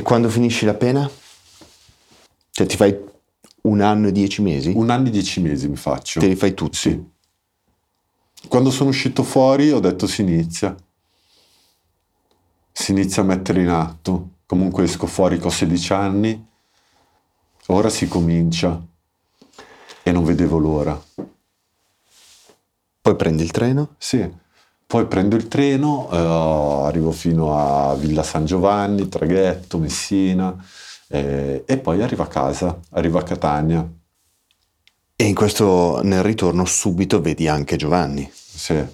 E quando finisci la pena? Cioè ti fai un anno e dieci mesi? Un anno e dieci mesi mi faccio. Te li fai tutti? Sì. Quando sono uscito fuori ho detto si inizia. Si inizia a mettere in atto. Comunque esco fuori con 16 anni. Ora si comincia. E non vedevo l'ora. Poi prendi il treno? Sì. Poi prendo il treno, eh, arrivo fino a Villa San Giovanni, traghetto, Messina, eh, e poi arrivo a casa, arrivo a Catania. E in questo, nel ritorno, subito vedi anche Giovanni. Sì,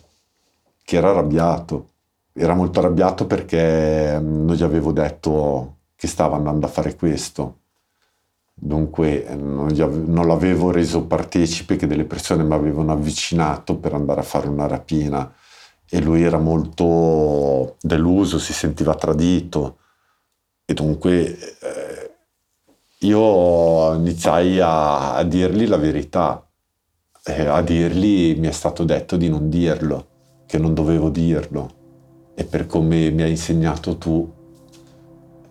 che era arrabbiato. Era molto arrabbiato perché mm, non gli avevo detto che stava andando a fare questo. Dunque non, ave- non l'avevo reso partecipe che delle persone mi avevano avvicinato per andare a fare una rapina e lui era molto deluso, si sentiva tradito e dunque eh, io iniziai a, a, dirgli la verità, eh, a dirgli mi è stato detto di non dirlo, che non dovevo dirlo e per come mi hai insegnato tu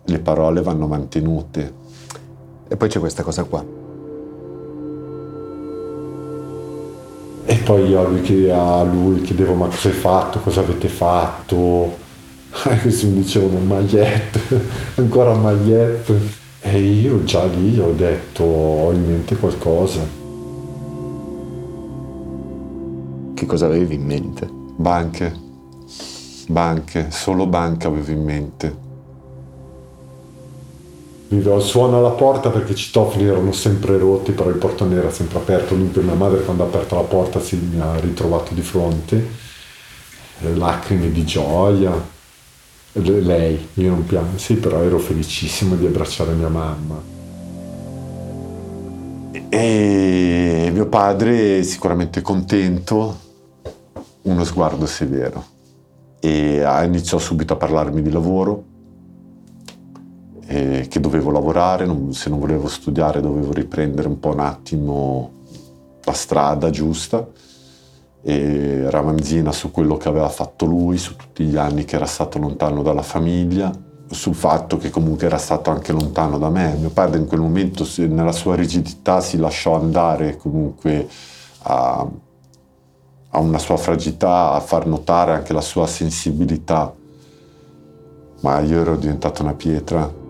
le parole vanno mantenute. E poi c'è questa cosa qua. Poi a lui, a lui chiedevo ma cosa hai fatto, cosa avete fatto. E questi mi dicevano magliette, ancora magliette. E io già lì ho detto ho in mente qualcosa. Che cosa avevi in mente? Banche, banche, solo banche avevo in mente suona la porta perché i citofoni erano sempre rotti, però il portone era sempre aperto. Dunque mia madre quando ha aperto la porta si mi ha ritrovato di fronte, eh, lacrime di gioia. Lei, io non piango, sì, però ero felicissimo di abbracciare mia mamma. E mio padre sicuramente contento, uno sguardo severo. E iniziò subito a parlarmi di lavoro, eh, che dovevo lavorare, non, se non volevo studiare dovevo riprendere un po' un attimo la strada giusta. E ramanzina su quello che aveva fatto lui, su tutti gli anni che era stato lontano dalla famiglia, sul fatto che comunque era stato anche lontano da me. Mio padre in quel momento nella sua rigidità si lasciò andare comunque a, a una sua fragilità, a far notare anche la sua sensibilità, ma io ero diventato una pietra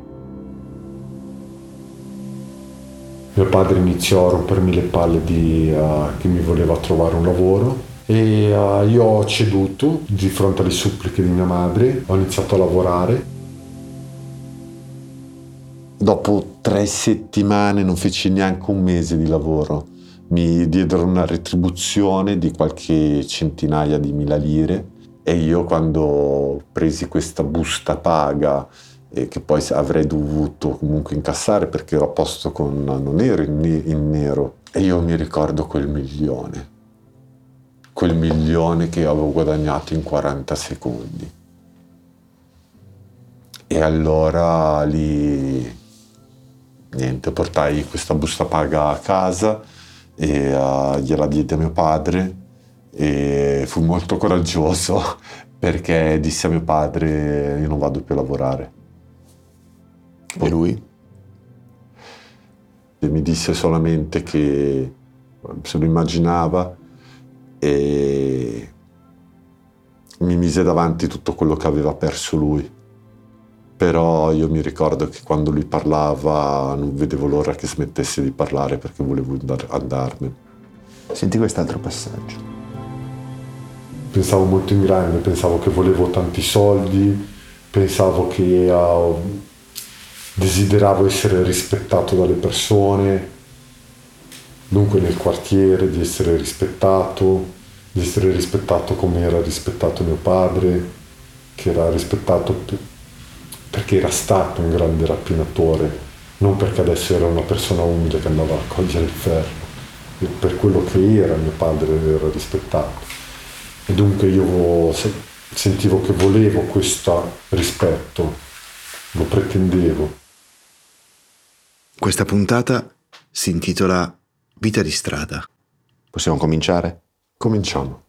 Mio padre iniziò a rompermi le palle di, uh, che mi voleva trovare un lavoro e uh, io ho ceduto di fronte alle suppliche di mia madre, ho iniziato a lavorare. Dopo tre settimane, non feci neanche un mese di lavoro, mi diedero una retribuzione di qualche centinaia di mila lire e io quando presi questa busta paga e che poi avrei dovuto comunque incassare perché ero a posto con non ero in, in nero. E io mi ricordo quel milione. Quel milione che avevo guadagnato in 40 secondi. E allora lì niente portai questa busta paga a casa e uh, gliela diedi a mio padre e fui molto coraggioso perché dissi a mio padre io non vado più a lavorare e lui? E mi disse solamente che se lo immaginava e mi mise davanti tutto quello che aveva perso lui. Però io mi ricordo che quando lui parlava non vedevo l'ora che smettesse di parlare perché volevo andarmene. Senti quest'altro passaggio. Pensavo molto in grande, pensavo che volevo tanti soldi, pensavo che uh, desideravo essere rispettato dalle persone, dunque nel quartiere, di essere rispettato, di essere rispettato come era rispettato mio padre, che era rispettato perché era stato un grande rapinatore, non perché adesso era una persona umile che andava a cogliere il ferro, e per quello che era mio padre era rispettato. E dunque io sentivo che volevo questo rispetto, lo pretendevo. Questa puntata si intitola Vita di strada. Possiamo cominciare? Cominciamo.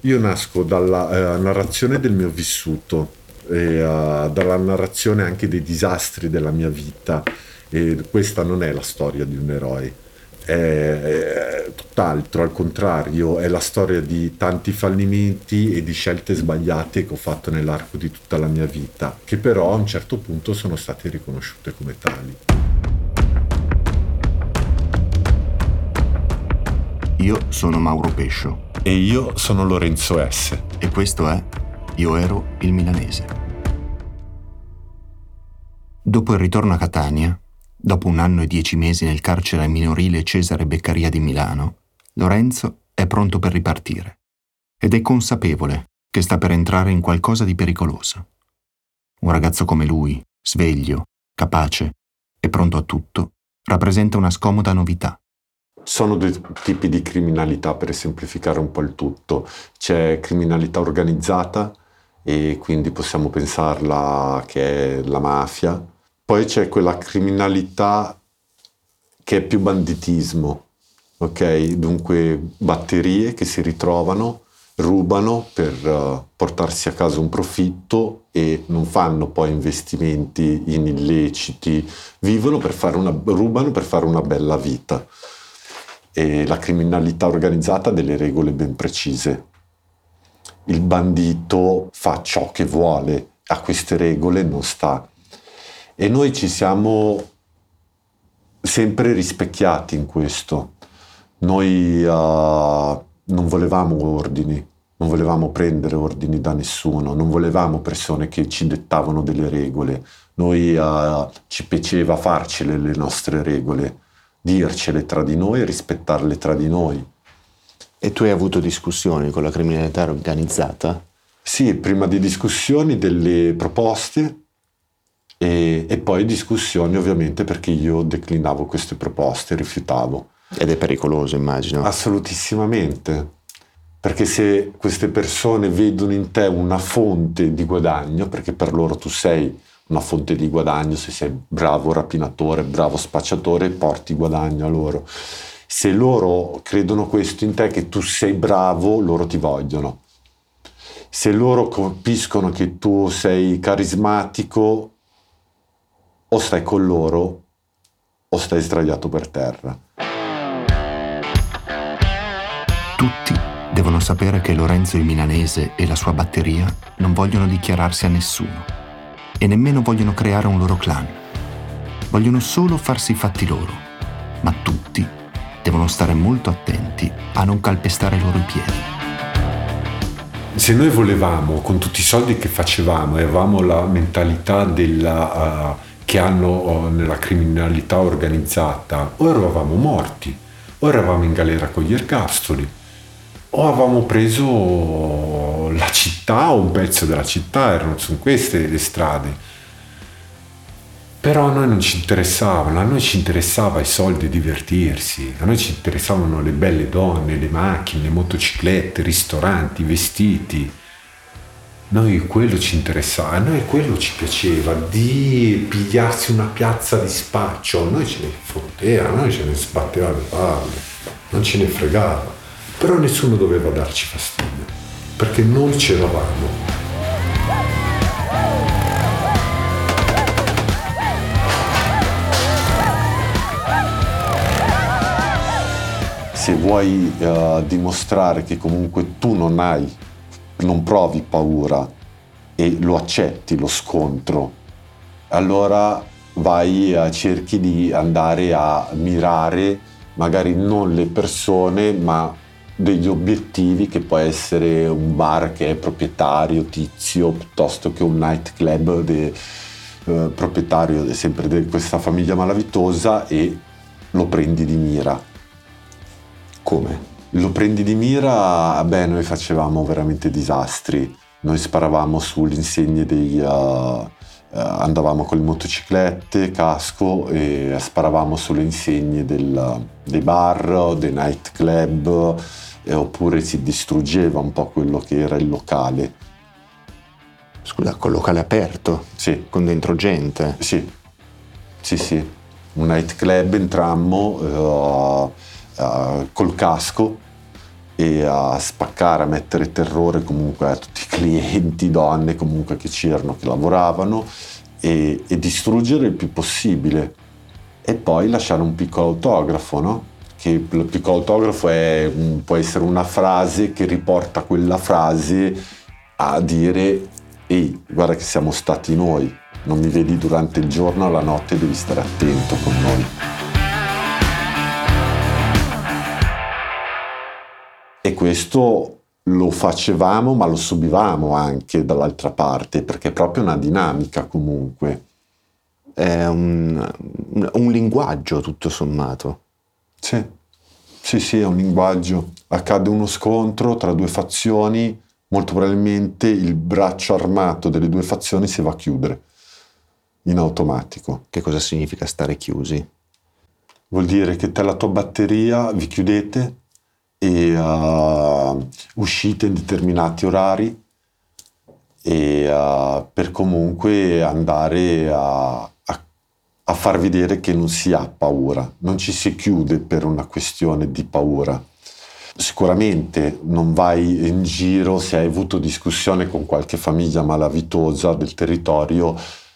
Io nasco dalla eh, narrazione del mio vissuto. e, uh, dalla narrazione anche dei disastri della mia vita e questa non è la storia di un eroe è, è tutt'altro, al contrario, è la storia di tanti fallimenti e di scelte sbagliate che ho fatto nell'arco di tutta la mia vita, che però a un certo punto sono state riconosciute come tali. Io sono Mauro Pescio. E io sono Lorenzo S. E questo è Io ero il milanese. Dopo il ritorno a Catania, Dopo un anno e dieci mesi nel carcere minorile Cesare Beccaria di Milano, Lorenzo è pronto per ripartire ed è consapevole che sta per entrare in qualcosa di pericoloso. Un ragazzo come lui, sveglio, capace e pronto a tutto, rappresenta una scomoda novità. Sono due tipi di criminalità per semplificare un po' il tutto. C'è criminalità organizzata e quindi possiamo pensarla che è la mafia, poi c'è quella criminalità che è più banditismo, ok? Dunque batterie che si ritrovano, rubano per uh, portarsi a casa un profitto e non fanno poi investimenti in illeciti, vivono per fare una, rubano per fare una bella vita. E la criminalità organizzata ha delle regole ben precise. Il bandito fa ciò che vuole, a queste regole non sta e noi ci siamo sempre rispecchiati in questo. Noi uh, non volevamo ordini, non volevamo prendere ordini da nessuno, non volevamo persone che ci dettavano delle regole. Noi uh, ci piaceva farcele le nostre regole, dircele tra di noi e rispettarle tra di noi. E tu hai avuto discussioni con la criminalità organizzata? Sì, prima di discussioni delle proposte e, e, poi discussioni ovviamente perché io declinavo queste proposte, rifiutavo. Ed è pericoloso immagino. Assolutissimamente, perché se queste persone vedono in te una fonte di guadagno, perché per loro tu sei una fonte di guadagno, se sei bravo rapinatore, bravo spacciatore, porti guadagno a loro. Se loro credono questo in te, che tu sei bravo, loro ti vogliono. Se loro capiscono che tu sei carismatico, o stai con loro o stai sdraiato per terra. Tutti devono sapere che Lorenzo il Milanese e la sua batteria non vogliono dichiararsi a nessuno e nemmeno vogliono creare un loro clan. Vogliono solo farsi i fatti loro, ma tutti devono stare molto attenti a non calpestare loro i piedi. Se noi volevamo, con tutti i soldi che facevamo, e avevamo la mentalità della... Uh, che hanno oh, nella criminalità organizzata, o eravamo morti, o eravamo in galera con gli ergastoli, o avevamo preso la città o un pezzo della città, erano sono queste le strade. Però a noi non ci interessavano, a noi ci interessava i soldi e divertirsi, a noi ci interessavano le belle donne, le macchine, le motociclette, i ristoranti, i vestiti noi quello ci interessava, a noi quello ci piaceva, di pigliarsi una piazza di spaccio, a noi ce ne fotteva, a noi ce ne sbatteva le palle, non ce ne fregava, però nessuno doveva darci fastidio, perché noi c'eravamo. Se vuoi uh, dimostrare che comunque tu non hai non provi paura e lo accetti lo scontro, allora vai a cerchi di andare a mirare magari non le persone ma degli obiettivi che può essere un bar che è proprietario tizio piuttosto che un nightclub de, eh, proprietario sempre di questa famiglia malavitosa e lo prendi di mira. Come? Lo prendi di mira, beh, noi facevamo veramente disastri. Noi sparavamo sulle insegne dei... Uh, uh, andavamo con le motociclette, casco e sparavamo sulle insegne del, dei bar, dei nightclub, eh, oppure si distruggeva un po' quello che era il locale. Scusa, col locale aperto? Sì. Con dentro gente? Sì, sì, sì. Un nightclub entrammo uh, col casco e a spaccare, a mettere terrore comunque a tutti i clienti, donne comunque che c'erano, che lavoravano e, e distruggere il più possibile e poi lasciare un piccolo autografo, no? Che il piccolo autografo è, può essere una frase che riporta quella frase a dire ehi, guarda che siamo stati noi, non mi vedi durante il giorno, la notte devi stare attento con noi. E questo lo facevamo ma lo subivamo anche dall'altra parte perché è proprio una dinamica comunque. È un, un linguaggio tutto sommato. Sì, sì, sì, è un linguaggio. Accade uno scontro tra due fazioni, molto probabilmente il braccio armato delle due fazioni si va a chiudere in automatico. Che cosa significa stare chiusi? Vuol dire che te e la tua batteria vi chiudete e uh, uscite in determinati orari e uh, per comunque andare a, a, a far vedere che non si ha paura, non ci si chiude per una questione di paura. Sicuramente non vai in giro se hai avuto discussione con qualche famiglia malavitosa del territorio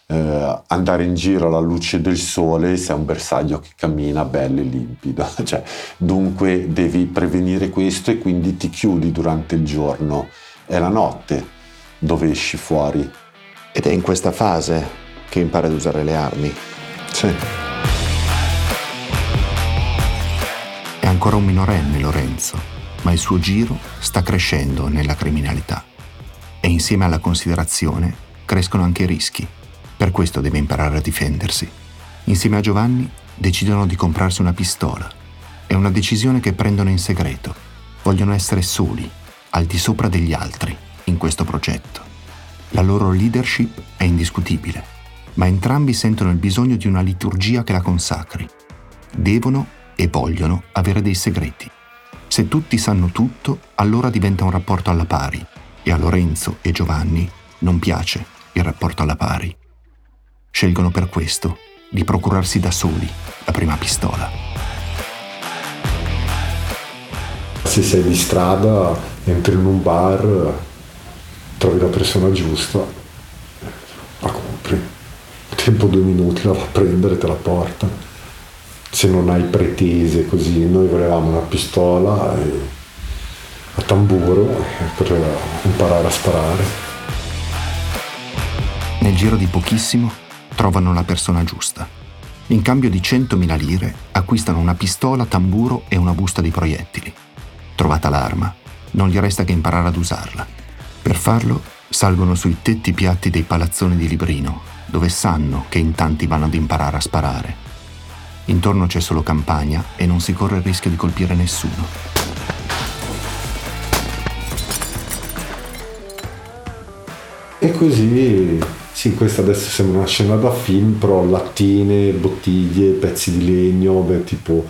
eh, andare in giro alla luce del sole se è un bersaglio che cammina bello e limpido. cioè, dunque devi prevenire questo e quindi ti chiudi durante il giorno. È la notte dove esci fuori. Ed è in questa fase che impara ad usare le armi. Sì. È ancora un minorenne Lorenzo, ma il suo giro sta crescendo nella criminalità. E insieme alla considerazione crescono anche i rischi. Per questo deve imparare a difendersi. Insieme a Giovanni decidono di comprarsi una pistola. È una decisione che prendono in segreto. Vogliono essere soli, al di sopra degli altri, in questo progetto. La loro leadership è indiscutibile, ma entrambi sentono il bisogno di una liturgia che la consacri. Devono e vogliono avere dei segreti. Se tutti sanno tutto, allora diventa un rapporto alla pari e a Lorenzo e Giovanni non piace il rapporto alla pari. Scelgono per questo di procurarsi da soli la prima pistola. Se sei di strada, entri in un bar, trovi la persona giusta, la compri. Tempo due minuti, la va a prendere, te la porta. Se non hai pretese così, noi volevamo una pistola a tamburo per imparare a sparare. Nel giro di pochissimo trovano la persona giusta. In cambio di 100.000 lire acquistano una pistola, tamburo e una busta di proiettili. Trovata l'arma, non gli resta che imparare ad usarla. Per farlo salgono sui tetti piatti dei palazzoni di Librino, dove sanno che in tanti vanno ad imparare a sparare. Intorno c'è solo campagna e non si corre il rischio di colpire nessuno. E così sì, questa adesso sembra una scena da film, però lattine, bottiglie, pezzi di legno, beh, tipo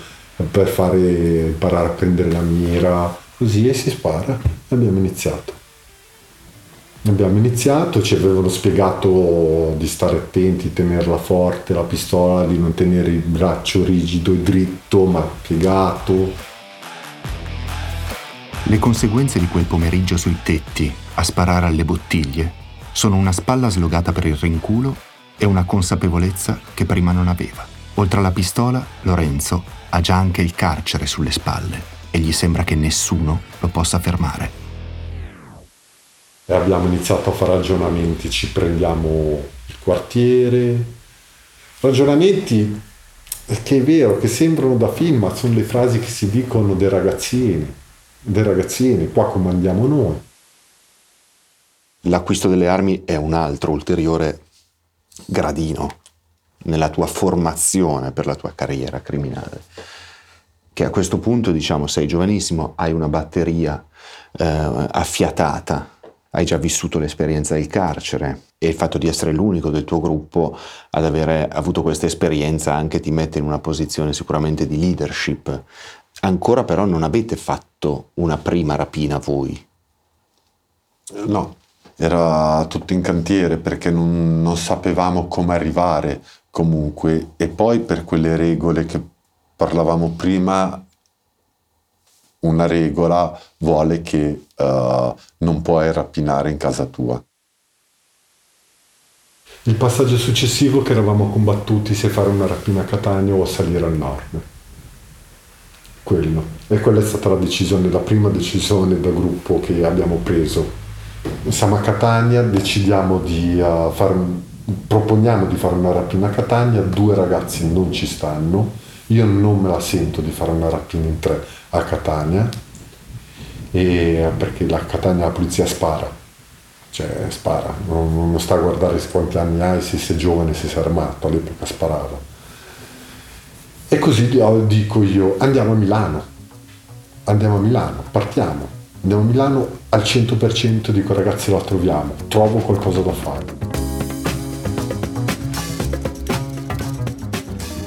per fare imparare a prendere la mira, così e si spara. Abbiamo iniziato. Abbiamo iniziato, ci avevano spiegato di stare attenti, tenerla forte, la pistola, di non tenere il braccio rigido e dritto, ma piegato. Le conseguenze di quel pomeriggio sui tetti, a sparare alle bottiglie, sono una spalla slogata per il rinculo e una consapevolezza che prima non aveva. Oltre alla pistola, Lorenzo ha già anche il carcere sulle spalle e gli sembra che nessuno lo possa fermare. E abbiamo iniziato a fare ragionamenti, ci prendiamo il quartiere, ragionamenti che è vero, che sembrano da film, ma sono le frasi che si dicono dei ragazzini, dei ragazzini, qua comandiamo noi l'acquisto delle armi è un altro ulteriore gradino nella tua formazione per la tua carriera criminale. Che a questo punto, diciamo, sei giovanissimo, hai una batteria eh, affiatata, hai già vissuto l'esperienza del carcere e il fatto di essere l'unico del tuo gruppo ad avere avuto questa esperienza anche ti mette in una posizione sicuramente di leadership. Ancora però non avete fatto una prima rapina voi. No, era tutto in cantiere perché non, non sapevamo come arrivare comunque e poi per quelle regole che parlavamo prima una regola vuole che uh, non puoi rapinare in casa tua. Il passaggio successivo che eravamo combattuti se fare una rapina a Catania o salire al nord. Quello. E quella è stata la decisione, la prima decisione da gruppo che abbiamo preso. Siamo a Catania, decidiamo di uh, fare proponiamo di fare una rapina a Catania, due ragazzi non ci stanno, io non me la sento di fare una rapina in tre a Catania, perché la Catania la polizia spara, cioè spara, non, non sta a guardare quanti anni hai, se sei giovane, se sei armato, all'epoca sparava. E così dico io, andiamo a Milano, andiamo a Milano, partiamo, andiamo a Milano al 100% dico ragazzi la troviamo, trovo qualcosa da fare.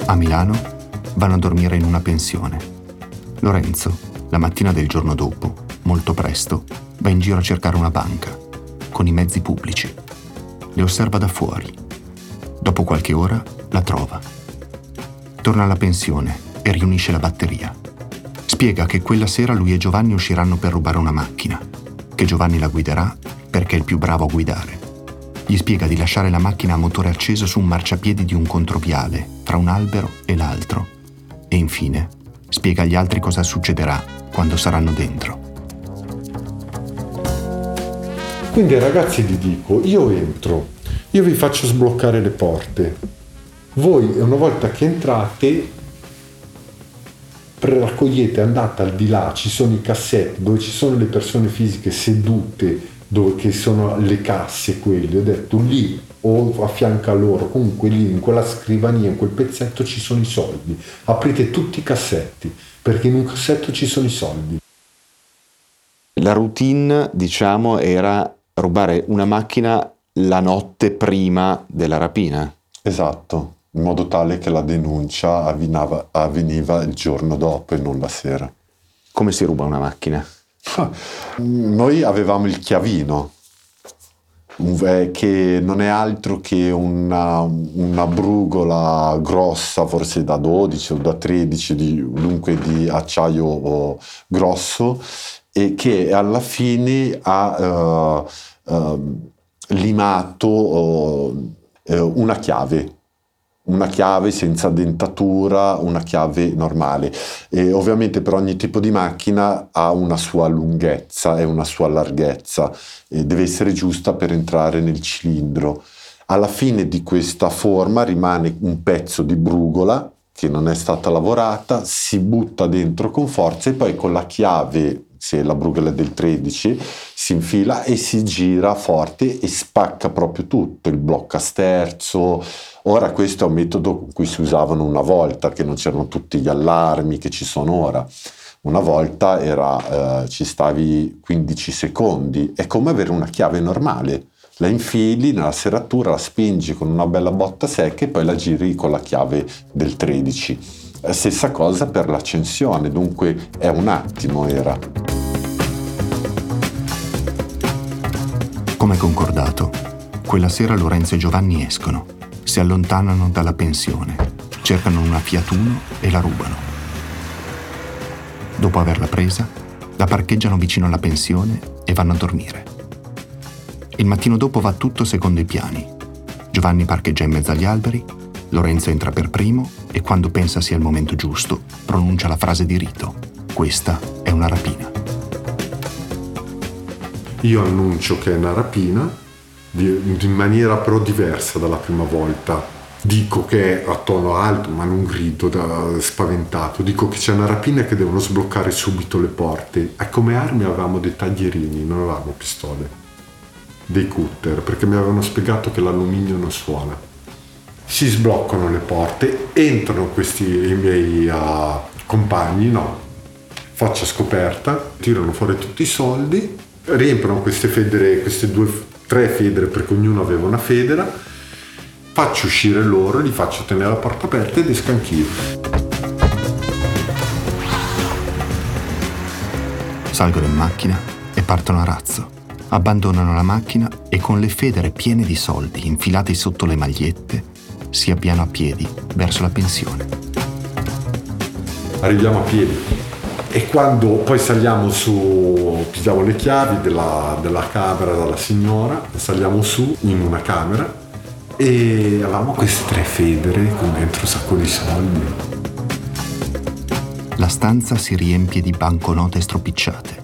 A Milano vanno a dormire in una pensione. Lorenzo, la mattina del giorno dopo, molto presto, va in giro a cercare una banca, con i mezzi pubblici. Le osserva da fuori. Dopo qualche ora la trova. Torna alla pensione e riunisce la batteria. Spiega che quella sera lui e Giovanni usciranno per rubare una macchina, che Giovanni la guiderà perché è il più bravo a guidare. Gli spiega di lasciare la macchina a motore acceso su un marciapiedi di un controviale, tra un albero e l'altro. E infine spiega agli altri cosa succederà quando saranno dentro. Quindi ragazzi vi dico, io entro, io vi faccio sbloccare le porte. Voi una volta che entrate raccogliete, andate al di là, ci sono i cassetti dove ci sono le persone fisiche sedute, dove che sono le casse quelle, ho detto lì o a fianco a loro, comunque lì in quella scrivania, in quel pezzetto ci sono i soldi. Aprite tutti i cassetti, perché in un cassetto ci sono i soldi. La routine, diciamo, era rubare una macchina la notte prima della rapina. Esatto, in modo tale che la denuncia avveniva, avveniva il giorno dopo e non la sera. Come si ruba una macchina? Noi avevamo il chiavino, che non è altro che una, una, brugola grossa, forse da 12 o da 13, di, dunque di acciaio grosso, e che alla fine ha uh, uh, limato uh, una chiave una chiave senza dentatura, una chiave normale. E ovviamente per ogni tipo di macchina ha una sua lunghezza e una sua larghezza, e deve essere giusta per entrare nel cilindro. Alla fine di questa forma rimane un pezzo di brugola che non è stata lavorata, si butta dentro con forza e poi con la chiave se la brugola è del 13, si infila e si gira forte e spacca proprio tutto, il blocca sterzo. Ora questo è un metodo cui si usavano una volta, che non c'erano tutti gli allarmi che ci sono ora. Una volta era, eh, ci stavi 15 secondi, è come avere una chiave normale. La infili nella serratura, la spingi con una bella botta secca e poi la giri con la chiave del 13 Stessa cosa per l'accensione, dunque è un attimo era. Come concordato, quella sera Lorenzo e Giovanni escono, si allontanano dalla pensione, cercano una Fiat Uno e la rubano. Dopo averla presa, la parcheggiano vicino alla pensione e vanno a dormire. Il mattino dopo va tutto secondo i piani. Giovanni parcheggia in mezzo agli alberi Lorenzo entra per primo e quando pensa sia il momento giusto, pronuncia la frase di rito. Questa è una rapina. Io annuncio che è una rapina, in maniera però diversa dalla prima volta. Dico che a tono alto, ma non grido da spaventato. Dico che c'è una rapina che devono sbloccare subito le porte. E come armi avevamo dei taglierini, non avevamo pistole. Dei cutter, perché mi avevano spiegato che l'alluminio non suona si sbloccano le porte, entrano questi i miei uh, compagni, no, faccia scoperta, tirano fuori tutti i soldi, riempiono queste federe, queste due, tre federe perché ognuno aveva una federa, faccio uscire loro, li faccio tenere la porta aperta ed esco anch'io. Salgono in macchina e partono a razzo. Abbandonano la macchina e con le federe piene di soldi infilate sotto le magliette si avviano a piedi verso la pensione. Arriviamo a piedi. E quando poi saliamo su, pigliamo le chiavi della, della camera dalla signora, saliamo su in una camera e avevamo queste tre federe con dentro un sacco di soldi. La stanza si riempie di banconote stropicciate.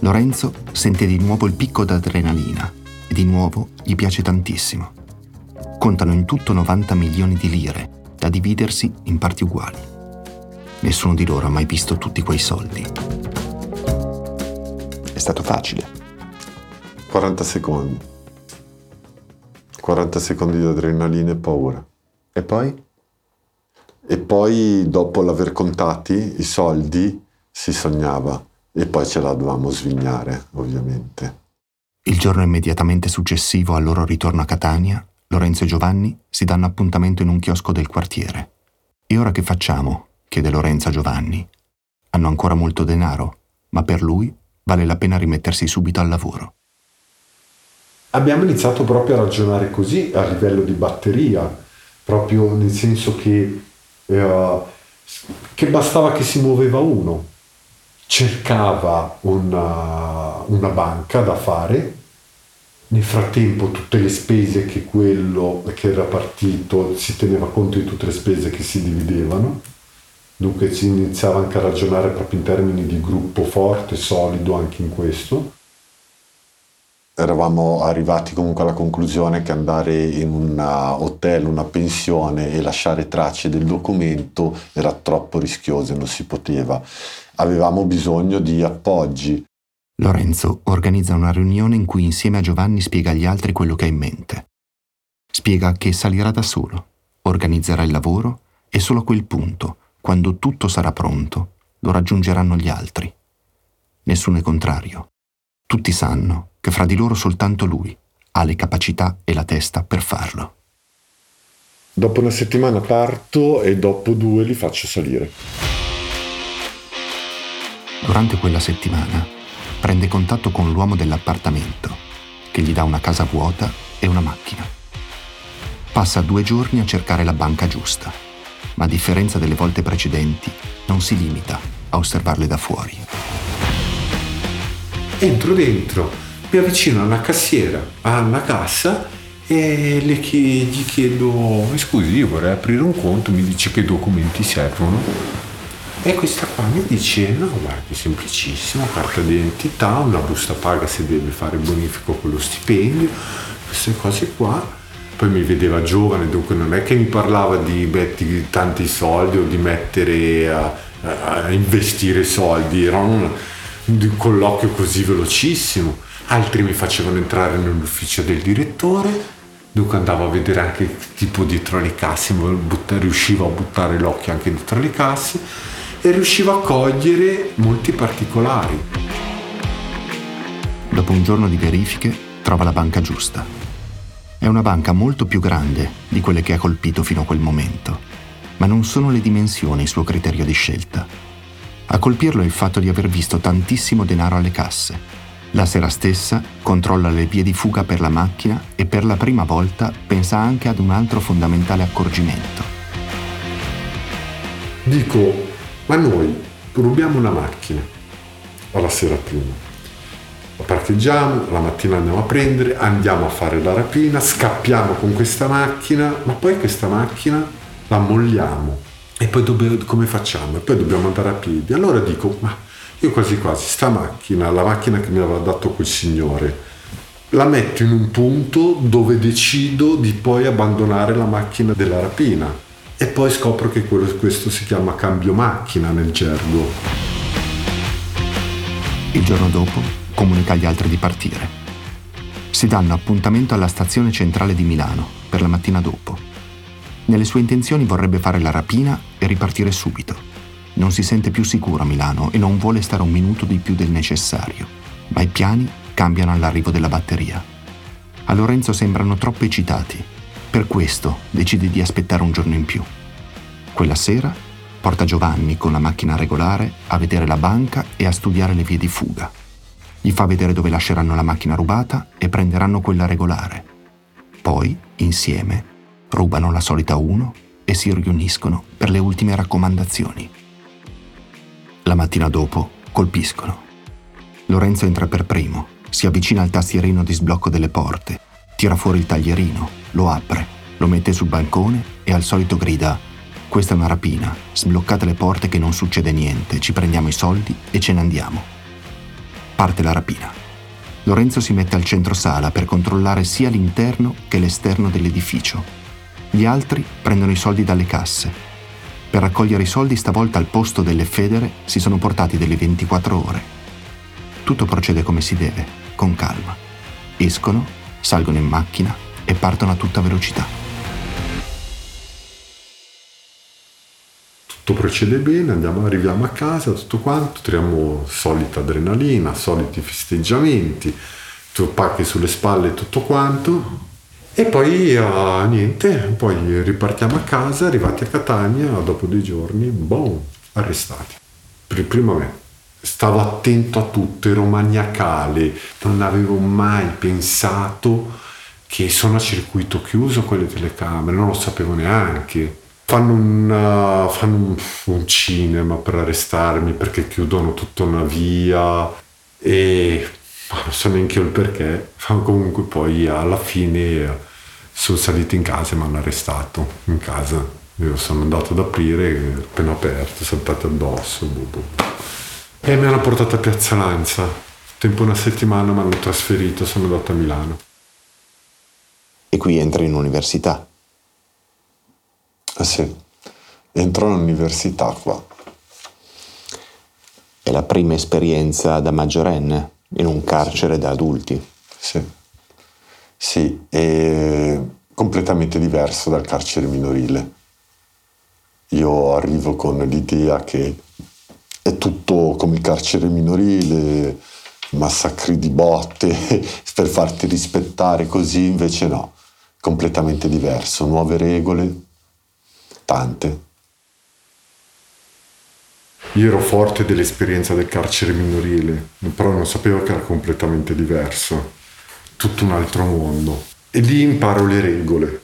Lorenzo sente di nuovo il picco d'adrenalina e di nuovo gli piace tantissimo. Contano in tutto 90 milioni di lire da dividersi in parti uguali. Nessuno di loro ha mai visto tutti quei soldi. È stato facile. 40 secondi. 40 secondi di adrenalina e paura. E poi? E poi, dopo l'aver contati i soldi, si sognava. E poi ce la dovevamo svignare, ovviamente. Il giorno immediatamente successivo al loro ritorno a Catania, Lorenzo e Giovanni si danno appuntamento in un chiosco del quartiere. E ora che facciamo? Chiede Lorenzo a Giovanni. Hanno ancora molto denaro, ma per lui vale la pena rimettersi subito al lavoro. Abbiamo iniziato proprio a ragionare così a livello di batteria, proprio nel senso che, eh, che bastava che si muoveva uno, cercava una, una banca da fare, nel frattempo tutte le spese che quello che era partito si teneva conto di tutte le spese che si dividevano Dunque si iniziava anche a ragionare proprio in termini di gruppo forte, solido anche in questo. Eravamo arrivati comunque alla conclusione che andare in un hotel, una pensione e lasciare tracce del documento era troppo rischioso e non si poteva. Avevamo bisogno di appoggi. Lorenzo organizza una riunione in cui insieme a Giovanni spiega agli altri quello che ha in mente. Spiega che salirà da solo, organizzerà il lavoro e solo a quel punto quando tutto sarà pronto, lo raggiungeranno gli altri. Nessuno è contrario. Tutti sanno che fra di loro soltanto lui ha le capacità e la testa per farlo. Dopo una settimana parto e dopo due li faccio salire. Durante quella settimana prende contatto con l'uomo dell'appartamento, che gli dà una casa vuota e una macchina. Passa due giorni a cercare la banca giusta ma a differenza delle volte precedenti non si limita a osservarle da fuori. Entro dentro, mi avvicino a una cassiera, a una cassa e le chiedo, gli chiedo, scusi, io vorrei aprire un conto, mi dice che documenti servono. E questa qua mi dice, no guardi, semplicissimo, carta d'identità, una busta paga se deve fare bonifico con lo stipendio, queste cose qua poi mi vedeva giovane, dunque non è che mi parlava di metti tanti soldi o di mettere a, a investire soldi, era un, un colloquio così velocissimo. Altri mi facevano entrare nell'ufficio del direttore, dunque andavo a vedere anche tipo dietro le casse, riuscivo a buttare l'occhio anche dietro le casse e riuscivo a cogliere molti particolari. Dopo un giorno di verifiche trova la banca giusta è una banca molto più grande di quelle che ha colpito fino a quel momento, ma non sono le dimensioni il suo criterio di scelta. A colpirlo è il fatto di aver visto tantissimo denaro alle casse. La sera stessa controlla le vie di fuga per la macchina e per la prima volta pensa anche ad un altro fondamentale accorgimento. Dico, ma noi rubiamo una macchina alla sera prima parcheggiamo, la mattina andiamo a prendere, andiamo a fare la rapina, scappiamo con questa macchina, ma poi questa macchina la molliamo. E poi dobbiamo, come facciamo? E poi dobbiamo andare a piedi. Allora dico, ma io quasi quasi, sta macchina, la macchina che mi aveva dato quel signore, la metto in un punto dove decido di poi abbandonare la macchina della rapina. E poi scopro che quello, questo si chiama cambio macchina nel gergo. Il giorno dopo comunica agli altri di partire. Si danno appuntamento alla stazione centrale di Milano per la mattina dopo. Nelle sue intenzioni vorrebbe fare la rapina e ripartire subito. Non si sente più sicuro a Milano e non vuole stare un minuto di più del necessario, ma i piani cambiano all'arrivo della batteria. A Lorenzo sembrano troppo eccitati, per questo decide di aspettare un giorno in più. Quella sera porta Giovanni con la macchina regolare a vedere la banca e a studiare le vie di fuga. Gli fa vedere dove lasceranno la macchina rubata e prenderanno quella regolare. Poi, insieme, rubano la solita uno e si riuniscono per le ultime raccomandazioni. La mattina dopo colpiscono. Lorenzo entra per primo, si avvicina al tastierino di sblocco delle porte, tira fuori il taglierino, lo apre, lo mette sul balcone e al solito grida questa è una rapina, sbloccate le porte che non succede niente, ci prendiamo i soldi e ce ne andiamo. Parte la rapina. Lorenzo si mette al centro sala per controllare sia l'interno che l'esterno dell'edificio. Gli altri prendono i soldi dalle casse. Per raccogliere i soldi stavolta al posto delle federe si sono portati delle 24 ore. Tutto procede come si deve, con calma. Escono, salgono in macchina e partono a tutta velocità. Tutto procede bene, andiamo, arriviamo a casa, tutto quanto, tiriamo solita adrenalina, soliti festeggiamenti, tu pacchi sulle spalle tutto quanto e poi uh, niente, poi ripartiamo a casa, arrivati a Catania, dopo due giorni, boom, arrestati. Prima me, stavo attento a tutto, ero maniacale, non avevo mai pensato che sono a circuito chiuso quelle telecamere, non lo sapevo neanche fanno, una, fanno un, un, cinema per arrestarmi perché chiudono tutta una via e non so neanche il perché. Comunque poi alla fine sono saliti in casa e mi hanno arrestato in casa. Io sono andato ad aprire, appena aperto, saltate addosso. Boh, boh. E mi hanno portato a Piazza Lanza. Tempo una settimana mi hanno trasferito, sono andato a Milano. E qui entri in università. Eh sì, entro all'università qua. È la prima esperienza da maggiorenne in un carcere sì. da adulti. Sì, sì, è completamente diverso dal carcere minorile. Io arrivo con l'idea che è tutto come il carcere minorile, massacri di botte per farti rispettare così, invece no, completamente diverso, nuove regole, tante. Io ero forte dell'esperienza del carcere minorile, però non sapevo che era completamente diverso, tutto un altro mondo. E lì imparo le regole,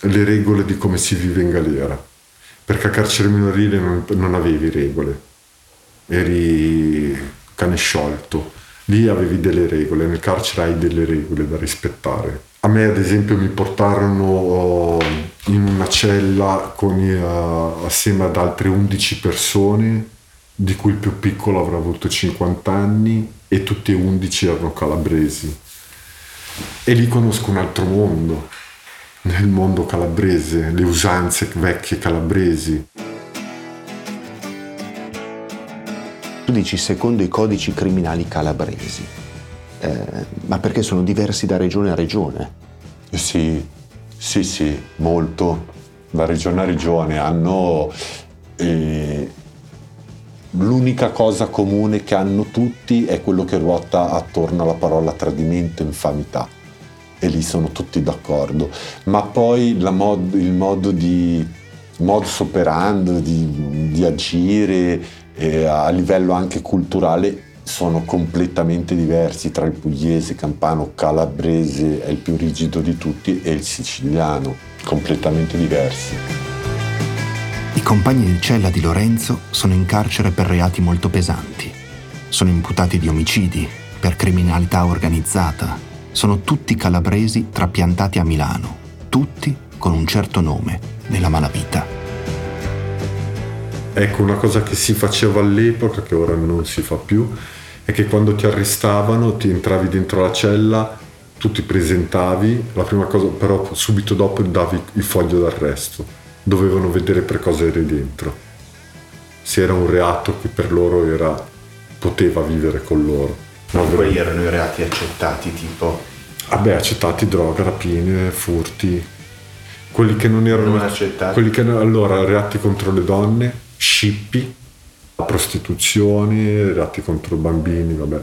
le regole di come si vive in galera, perché a carcere minorile non, non avevi regole, eri cane sciolto, lì avevi delle regole, nel carcere hai delle regole da rispettare. A me ad esempio mi portarono in una cella con, uh, assieme ad altre 11 persone, di cui il più piccolo avrà avuto 50 anni e tutti e 11 erano calabresi. E lì conosco un altro mondo, nel mondo calabrese, le usanze vecchie calabresi. Tu dici secondo i codici criminali calabresi, eh, ma perché sono diversi da regione a regione? Sì, sì, sì, molto. Da regione a regione hanno... Eh, l'unica cosa comune che hanno tutti è quello che ruota attorno alla parola tradimento infamità. E lì sono tutti d'accordo. Ma poi mod, il modo di modus operandi, di, di agire eh, a livello anche culturale sono completamente diversi tra il pugliese, campano, calabrese è il più rigido di tutti e il siciliano, completamente diversi. I compagni di cella di Lorenzo sono in carcere per reati molto pesanti. Sono imputati di omicidi, per criminalità organizzata. Sono tutti calabresi trapiantati a Milano, tutti con un certo nome nella malavita. Ecco, una cosa che si faceva all'epoca, che ora non si fa più, è che quando ti arrestavano, ti entravi dentro la cella, tu ti presentavi, la prima cosa, però subito dopo davi il foglio d'arresto. Dovevano vedere per cosa eri dentro. Se era un reato che per loro era, poteva vivere con loro. Ma quali erano i reati accettati, tipo? Vabbè, accettati droga, rapine, furti. Quelli che non erano... Non accettati? Quelli che, allora, reati contro le donne, scippi, prostituzione, reati contro bambini, vabbè.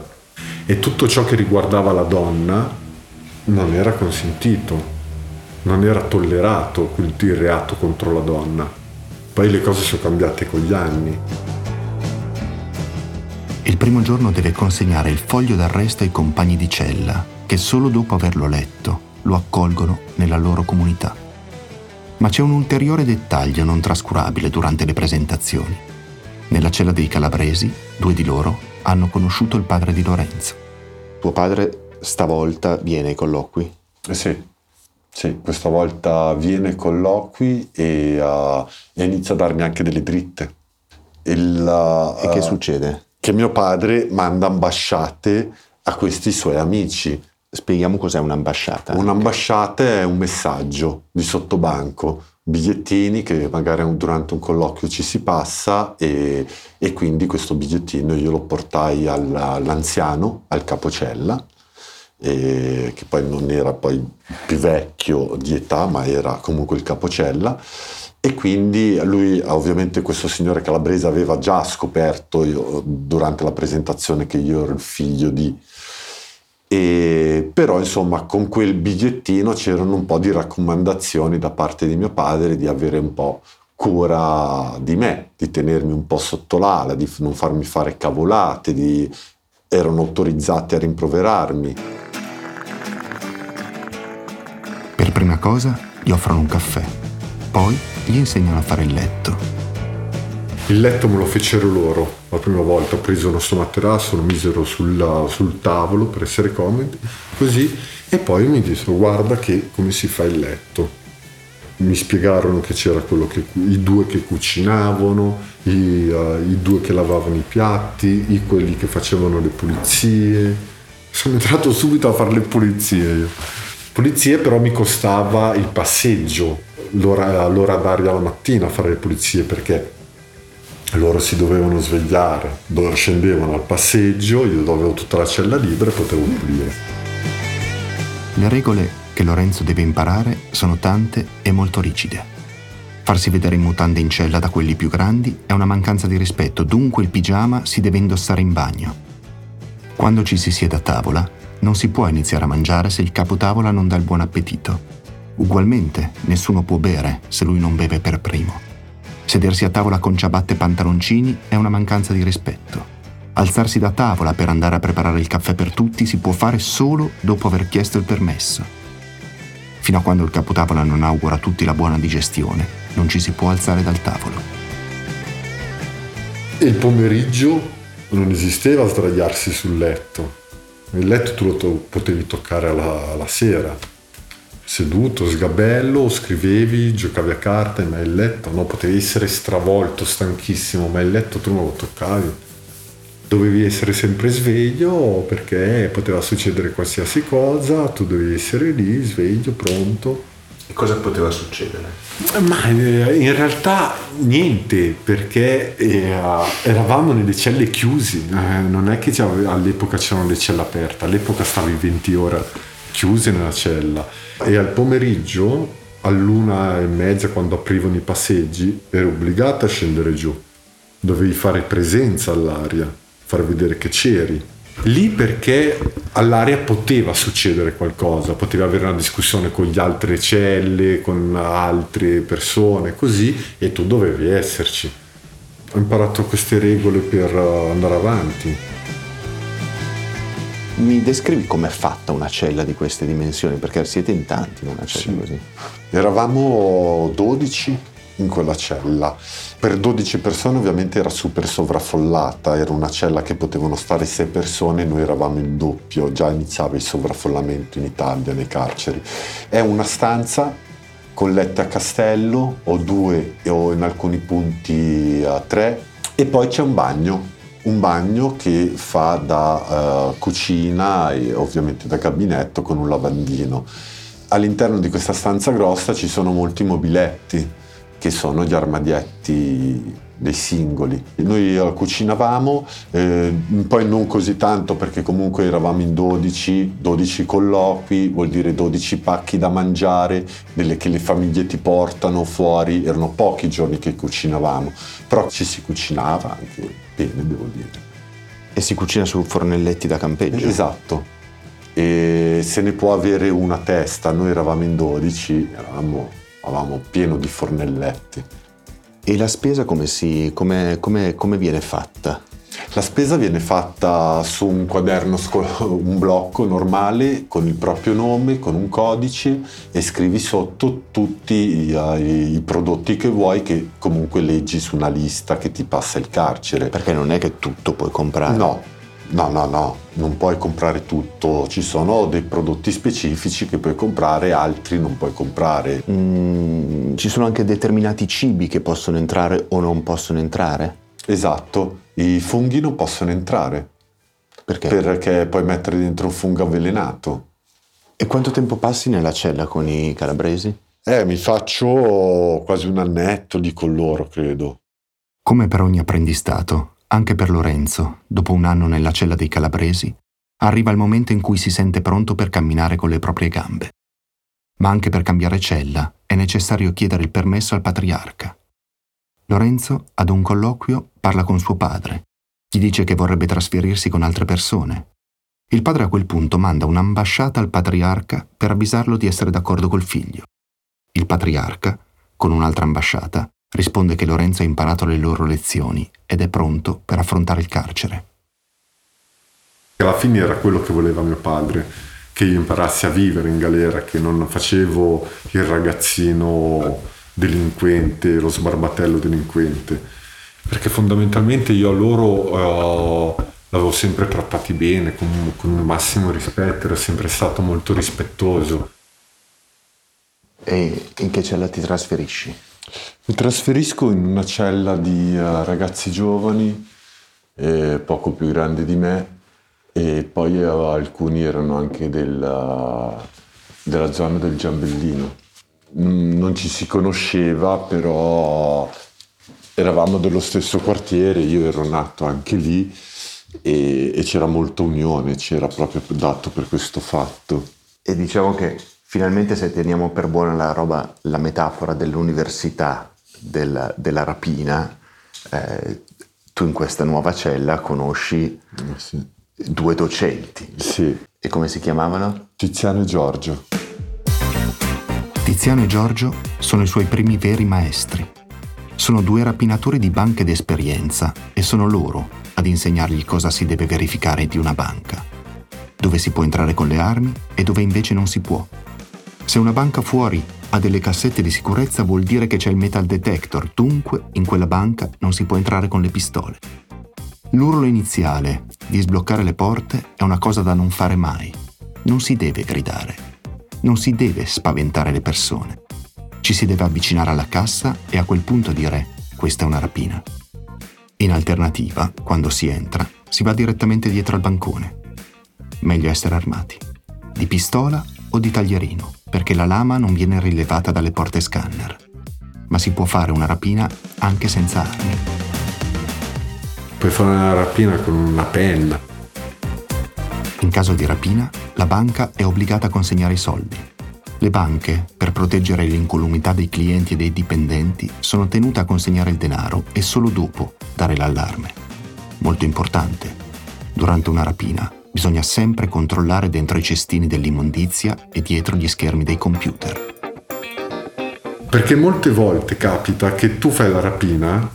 E tutto ciò che riguardava la donna non era consentito, non era tollerato il reato contro la donna. Poi le cose sono cambiate con gli anni. Il primo giorno deve consegnare il foglio d'arresto ai compagni di cella, che solo dopo averlo letto lo accolgono nella loro comunità. Ma c'è un ulteriore dettaglio non trascurabile durante le presentazioni Nella cella dei calabresi, due di loro hanno conosciuto il padre di Lorenzo. Tuo padre stavolta viene ai colloqui? Eh sì, sì, questa volta viene ai colloqui e, uh, e inizia a darmi anche delle dritte. Il, uh, e che succede? Che mio padre manda ambasciate a questi suoi amici. Spieghiamo cos'è un'ambasciata. Un'ambasciata è un messaggio di sottobanco, bigliettini che magari durante un colloquio ci si passa e, e quindi questo bigliettino io lo portai all'anziano, al capocella, che poi non era poi più vecchio di età ma era comunque il capocella. E quindi lui, ovviamente questo signore calabrese aveva già scoperto io, durante la presentazione che io ero il figlio di... E, però insomma con quel bigliettino c'erano un po' di raccomandazioni da parte di mio padre di avere un po' cura di me, di tenermi un po' sotto l'ala, di non farmi fare cavolate, di... erano autorizzati a rimproverarmi. Per prima cosa gli offrono un caffè, poi gli insegnano a fare il letto. Il letto me lo fecero loro la prima volta, ho preso il nostro materasso, lo misero sul, sul tavolo per essere comodi, così, e poi mi dissero guarda che come si fa il letto. Mi spiegarono che c'era quello che, i due che cucinavano, i, uh, i due che lavavano i piatti, i quelli che facevano le pulizie. Sono entrato subito a fare le pulizie io. Pulizie però mi costava il passeggio l'ora, l'ora d'aria la mattina a fare le pulizie perché loro si dovevano svegliare, scendevano al passeggio, io avevo tutta la cella libera e potevo pulire. Le regole che Lorenzo deve imparare sono tante e molto rigide. Farsi vedere in mutande in cella da quelli più grandi è una mancanza di rispetto, dunque il pigiama si deve indossare in bagno. Quando ci si siede a tavola, non si può iniziare a mangiare se il capotavola non dà il buon appetito Ugualmente, nessuno può bere se lui non beve per primo. Sedersi a tavola con ciabatte e pantaloncini è una mancanza di rispetto. Alzarsi da tavola per andare a preparare il caffè per tutti si può fare solo dopo aver chiesto il permesso. Fino a quando il capotavola non augura a tutti la buona digestione, non ci si può alzare dal tavolo. Il pomeriggio non esisteva sdraiarsi sul letto. Il letto tu lo to- potevi toccare alla, alla sera, seduto, sgabello, scrivevi, giocavi a carte, ma il letto no, potevi essere stravolto, stanchissimo, ma il letto tu non lo toccavi. Dovevi essere sempre sveglio perché poteva succedere qualsiasi cosa, tu dovevi essere lì, sveglio, pronto. E cosa poteva succedere? Ma eh, in realtà niente, perché eh, eravamo nelle celle chiuse, eh, non è che all'epoca c'erano le celle aperte, all'epoca stavi 20 ore chiuse nella cella e al pomeriggio all'una e mezza quando aprivano i passeggi ero obbligata a scendere giù. Dovevi fare presenza all'aria, far vedere che c'eri. Lì perché all'aria poteva succedere qualcosa, potevi avere una discussione con gli altre celle, con altre persone, così, e tu dovevi esserci. Ho imparato queste regole per andare avanti. Mi descrivi com'è fatta una cella di queste dimensioni? Perché siete in tanti in una cella sì. così. Eravamo 12 in quella cella. Per 12 persone ovviamente era super sovraffollata, era una cella che potevano stare 6 persone, noi eravamo il doppio, già iniziava il sovraffollamento in Italia nei carceri. È una stanza con letto a castello, o due o in alcuni punti a tre, e poi c'è un bagno un bagno che fa da uh, cucina e ovviamente da gabinetto con un lavandino. All'interno di questa stanza grossa ci sono molti mobiletti che sono gli armadietti dei singoli. Noi cucinavamo, eh, poi non così tanto perché comunque eravamo in 12, 12 colloqui, vuol dire 12 pacchi da mangiare, delle che le famiglie ti portano fuori, erano pochi giorni che cucinavamo, però ci si cucinava anche bene, devo dire. E si cucina su fornelletti da campeggio? Esatto. E se ne può avere una testa, noi eravamo in 12, eravamo, eravamo pieno di fornelletti. E la spesa come, si, come, come, come viene fatta? La spesa viene fatta su un quaderno, un blocco normale con il proprio nome, con un codice e scrivi sotto tutti i, i, prodotti che vuoi che comunque leggi su una lista che ti passa il carcere. Perché non è che tutto puoi comprare. No, no, no, no, non puoi comprare tutto. Ci sono dei prodotti specifici che puoi comprare, altri non puoi comprare. Mm, ci sono anche determinati cibi che possono entrare o non possono entrare? Esatto, i funghi non possono entrare. Perché? Perché puoi mettere dentro un fungo avvelenato. E quanto tempo passi nella cella con i calabresi? Eh, mi faccio quasi un annetto di con loro, credo. Come per ogni apprendistato, anche per Lorenzo, dopo un anno nella cella dei calabresi, arriva il momento in cui si sente pronto per camminare con le proprie gambe. Ma anche per cambiare cella è necessario chiedere il permesso al patriarca. Lorenzo, ad un colloquio, parla con suo padre. Gli dice che vorrebbe trasferirsi con altre persone. Il padre a quel punto manda un'ambasciata al patriarca per avvisarlo di essere d'accordo col figlio. Il patriarca, con un'altra ambasciata, risponde che Lorenzo ha imparato le loro lezioni ed è pronto per affrontare il carcere. Alla fine era quello che voleva mio padre, che io imparassi a vivere in galera, che non facevo il ragazzino delinquente, lo sbarbatello delinquente, perché fondamentalmente io a loro uh, l'avevo sempre trattati bene, con, con il massimo rispetto, ero sempre stato molto rispettoso. E in che cella ti trasferisci? Mi trasferisco in una cella di uh, ragazzi giovani, eh, poco più grandi di me, e poi uh, alcuni erano anche del, della zona del Giambellino. Mm, non ci si conosceva, però eravamo dello stesso quartiere, io ero nato anche lì e, e c'era molta unione, c'era proprio dato per questo fatto. E diciamo che finalmente se teniamo per buona la roba, la metafora dell'università della, della rapina, eh, tu in questa nuova cella conosci eh sì. due docenti. Sì. E come si chiamavano? Tiziano e Giorgio. Tiziano e Giorgio sono i suoi primi veri maestri. Sono due rapinatori di banche d'esperienza e sono loro ad insegnargli cosa si deve verificare di una banca, dove si può entrare con le armi e dove invece non si può. Se una banca fuori ha delle cassette di sicurezza vuol dire che c'è il metal detector, dunque in quella banca non si può entrare con le pistole. L'urlo iniziale di sbloccare le porte è una cosa da non fare mai. Non si deve gridare non si deve spaventare le persone. Ci si deve avvicinare alla cassa e a quel punto dire questa è una rapina. In alternativa, quando si entra, si va direttamente dietro al bancone. Meglio essere armati. Di pistola o di taglierino, perché la lama non viene rilevata dalle porte scanner. Ma si può fare una rapina anche senza armi. Puoi fare una rapina con una penna. In caso di rapina, la banca è obbligata a consegnare i soldi. Le banche, per proteggere l'incolumità dei clienti e dei dipendenti, sono tenute a consegnare il denaro e solo dopo dare l'allarme. Molto importante. Durante una rapina bisogna sempre controllare dentro i cestini dell'immondizia e dietro gli schermi dei computer. Perché molte volte capita che tu fai la rapina,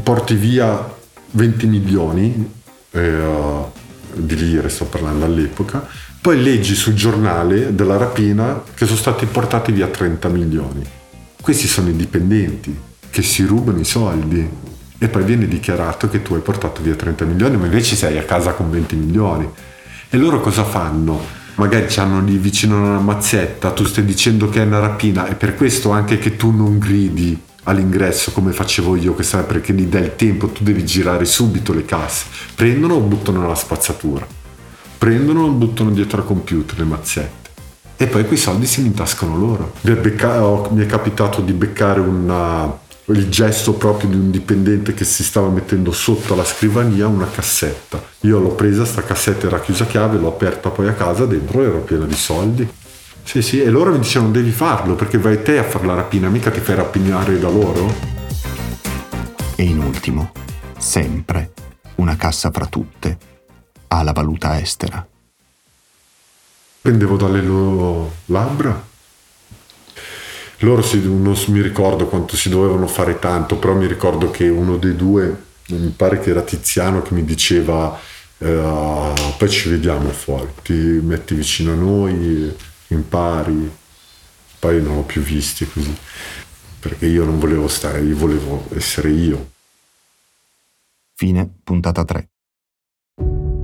porti via 20 milioni, eh, di lire sto parlando all'epoca, poi leggi sul giornale della rapina che sono stati portati via 30 milioni. Questi sono i dipendenti che si rubano i soldi e poi viene dichiarato che tu hai portato via 30 milioni, ma invece sei a casa con 20 milioni. E loro cosa fanno? Magari ci hanno lì vicino una mazzetta, tu stai dicendo che è una rapina, e per questo anche che tu non gridi all'ingresso come facevo io che sai perché gli dai il tempo tu devi girare subito le casse. Prendono o buttano nella spazzatura? Prendono o buttano dietro al computer le mazzette? E poi quei soldi si intascano loro. Mi è, becca- mi è capitato di beccare una, il gesto proprio di un dipendente che si stava mettendo sotto la scrivania una cassetta. Io l'ho presa sta cassetta era chiusa a chiave l'ho aperta poi a casa dentro era piena di soldi sì, sì, e loro mi dicevano devi farlo perché vai te a fare la rapina, mica ti fai rapinare da loro. E in ultimo, sempre una cassa fra tutte ha la valuta estera. Prendevo dalle loro labbra. Loro si, non mi ricordo quanto si dovevano fare tanto, però mi ricordo che uno dei due mi pare che era Tiziano che mi diceva eh, poi ci vediamo fuori, ti metti vicino a noi, impari, poi non ho più visti così, perché io non volevo stare, io volevo essere io. Fine puntata 3.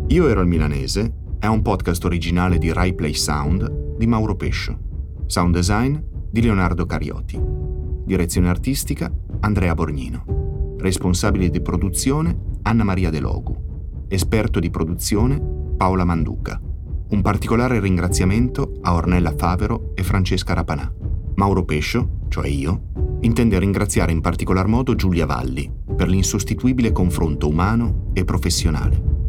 Io ero il milanese è un podcast originale di Rai Play Sound di Mauro Pescio. Sound design di Leonardo Carioti. Direzione artistica Andrea Borgnino. Responsabile di produzione Anna Maria De Logu. Esperto di produzione Paola Manduca. Un particolare ringraziamento a Ornella Favero e Francesca Rapanà. Mauro Pescio, cioè io, intende ringraziare in particolar modo Giulia Valli per l'insostituibile confronto umano e professionale